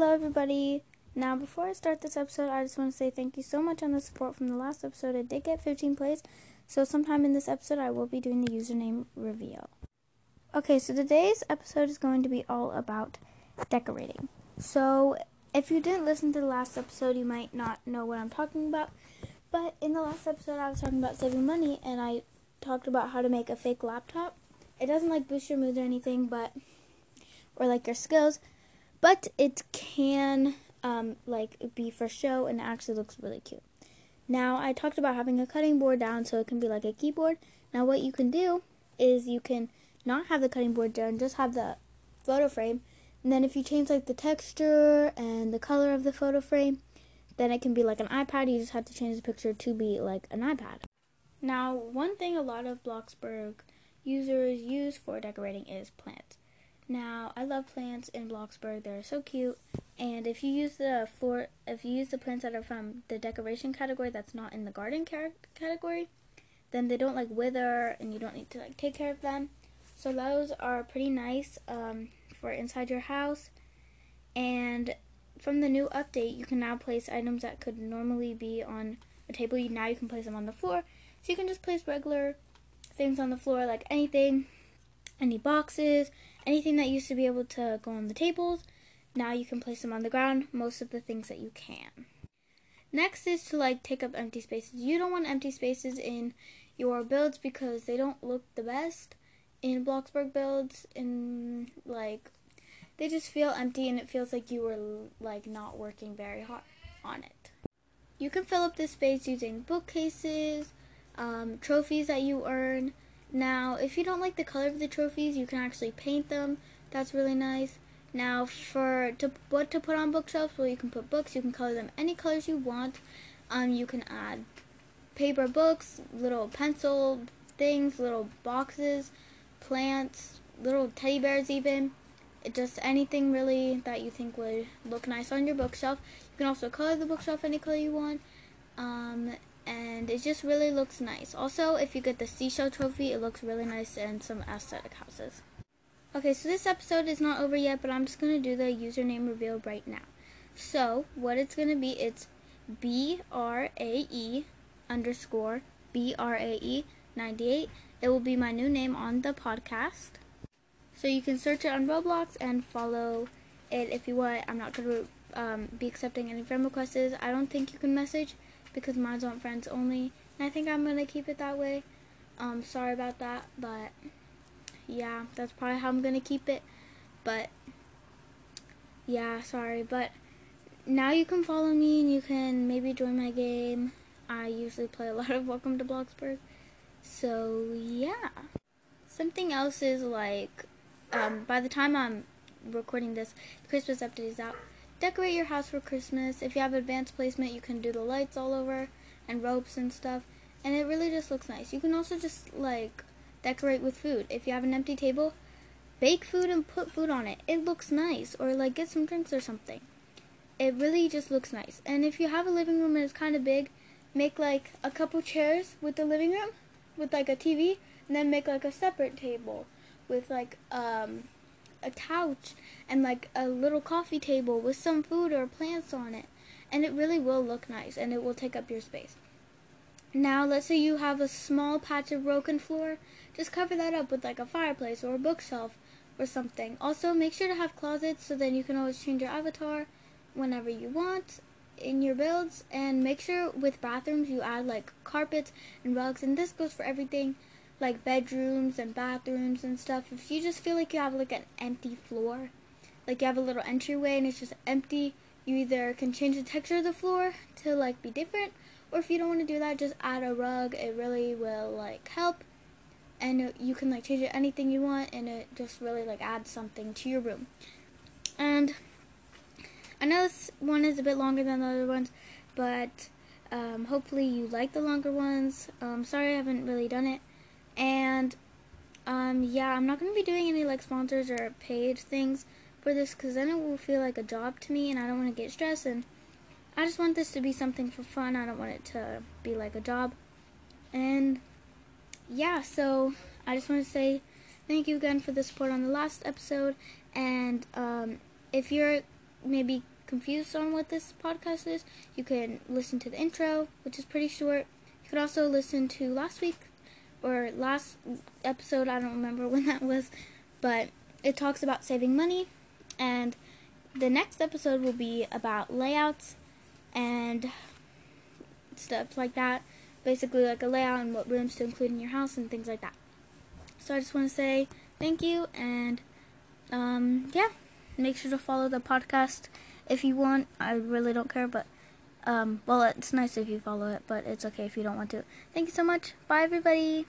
Hello, everybody. Now, before I start this episode, I just want to say thank you so much on the support from the last episode. It did get 15 plays, so sometime in this episode, I will be doing the username reveal. Okay, so today's episode is going to be all about decorating. So, if you didn't listen to the last episode, you might not know what I'm talking about. But in the last episode, I was talking about saving money, and I talked about how to make a fake laptop. It doesn't like boost your mood or anything, but or like your skills, but it can um, like be for show and it actually looks really cute. Now I talked about having a cutting board down so it can be like a keyboard. Now what you can do is you can not have the cutting board down, just have the photo frame. And then if you change like the texture and the color of the photo frame, then it can be like an iPad. You just have to change the picture to be like an iPad. Now, one thing a lot of Bloxburg users use for decorating is plants. Now, I love plants in Bloxburg. They're so cute. And if you use the floor, if you use the plants that are from the decoration category that's not in the garden category, then they don't like wither and you don't need to like take care of them. So those are pretty nice um, for inside your house. And from the new update, you can now place items that could normally be on a table. Now you can place them on the floor. So you can just place regular things on the floor, like anything, any boxes, anything that used to be able to go on the tables, now you can place them on the ground, most of the things that you can. Next is to like take up empty spaces. You don't want empty spaces in your builds because they don't look the best in Bloxburg builds and like they just feel empty and it feels like you were like not working very hard on it. You can fill up this space using bookcases, um, trophies that you earn, now, if you don't like the color of the trophies, you can actually paint them. That's really nice. Now, for to, what to put on bookshelves, well, you can put books. You can color them any colors you want. Um, you can add paper books, little pencil things, little boxes, plants, little teddy bears even. It just anything really that you think would look nice on your bookshelf. You can also color the bookshelf any color you want. Um, and it just really looks nice. Also, if you get the seashell trophy, it looks really nice in some aesthetic houses. Okay, so this episode is not over yet, but I'm just going to do the username reveal right now. So, what it's going to be, it's B-R-A-E underscore B-R-A-E 98. It will be my new name on the podcast. So you can search it on Roblox and follow it if you want. I'm not going to um, be accepting any friend requests. I don't think you can message because mine's on friends only. And I think I'm going to keep it that way. Um, sorry about that, but yeah, that's probably how I'm going to keep it. But yeah, sorry, but now you can follow me and you can maybe join my game. I usually play a lot of Welcome to Bloxburg. So yeah. Something else is like, um, by the time I'm recording this, Christmas update is out decorate your house for Christmas. If you have advanced placement, you can do the lights all over and ropes and stuff. And it really just looks nice. You can also just like decorate with food. If you have an empty table, bake food and put food on it. It looks nice. Or like get some drinks or something. It really just looks nice. And if you have a living room and it's kind of big, make like a couple chairs with the living room with like a TV and then make like a separate table with like um a couch and like a little coffee table with some food or plants on it. And it really will look nice and it will take up your space. Now, let's say you have a small patch of broken floor, just cover that up with like a fireplace or a bookshelf or something. Also, make sure to have closets so then you can always change your avatar whenever you want in your builds and make sure with bathrooms you add like carpets and rugs and this goes for everything like bedrooms and bathrooms and stuff, if you just feel like you have like an empty floor, like you have a little entryway and it's just empty, you either can change the texture of the floor to like be different, or if you don't want to do that, just add a rug. It really will like help, and you can like change it anything you want, and it just really like adds something to your room. And I know this one is a bit longer than the other ones, but um, hopefully you like the longer ones. Um, sorry I haven't really done it. And um, yeah, I'm not going to be doing any like sponsors or paid things for this because then it will feel like a job to me and I don't want to get stressed and I just want this to be something for fun. I don't want it to be like a job. And yeah, so I just want to say thank you again for the support on the last episode. And um, if you're maybe confused on what this podcast is, you can listen to the intro, which is pretty short. You could also listen to last week or last episode, I don't remember when that was, but it talks about saving money. And the next episode will be about layouts and stuff like that. Basically, like a layout and what rooms to include in your house and things like that. So I just want to say thank you and um, yeah, make sure to follow the podcast if you want. I really don't care, but um, well, it's nice if you follow it, but it's okay if you don't want to. Thank you so much. Bye, everybody.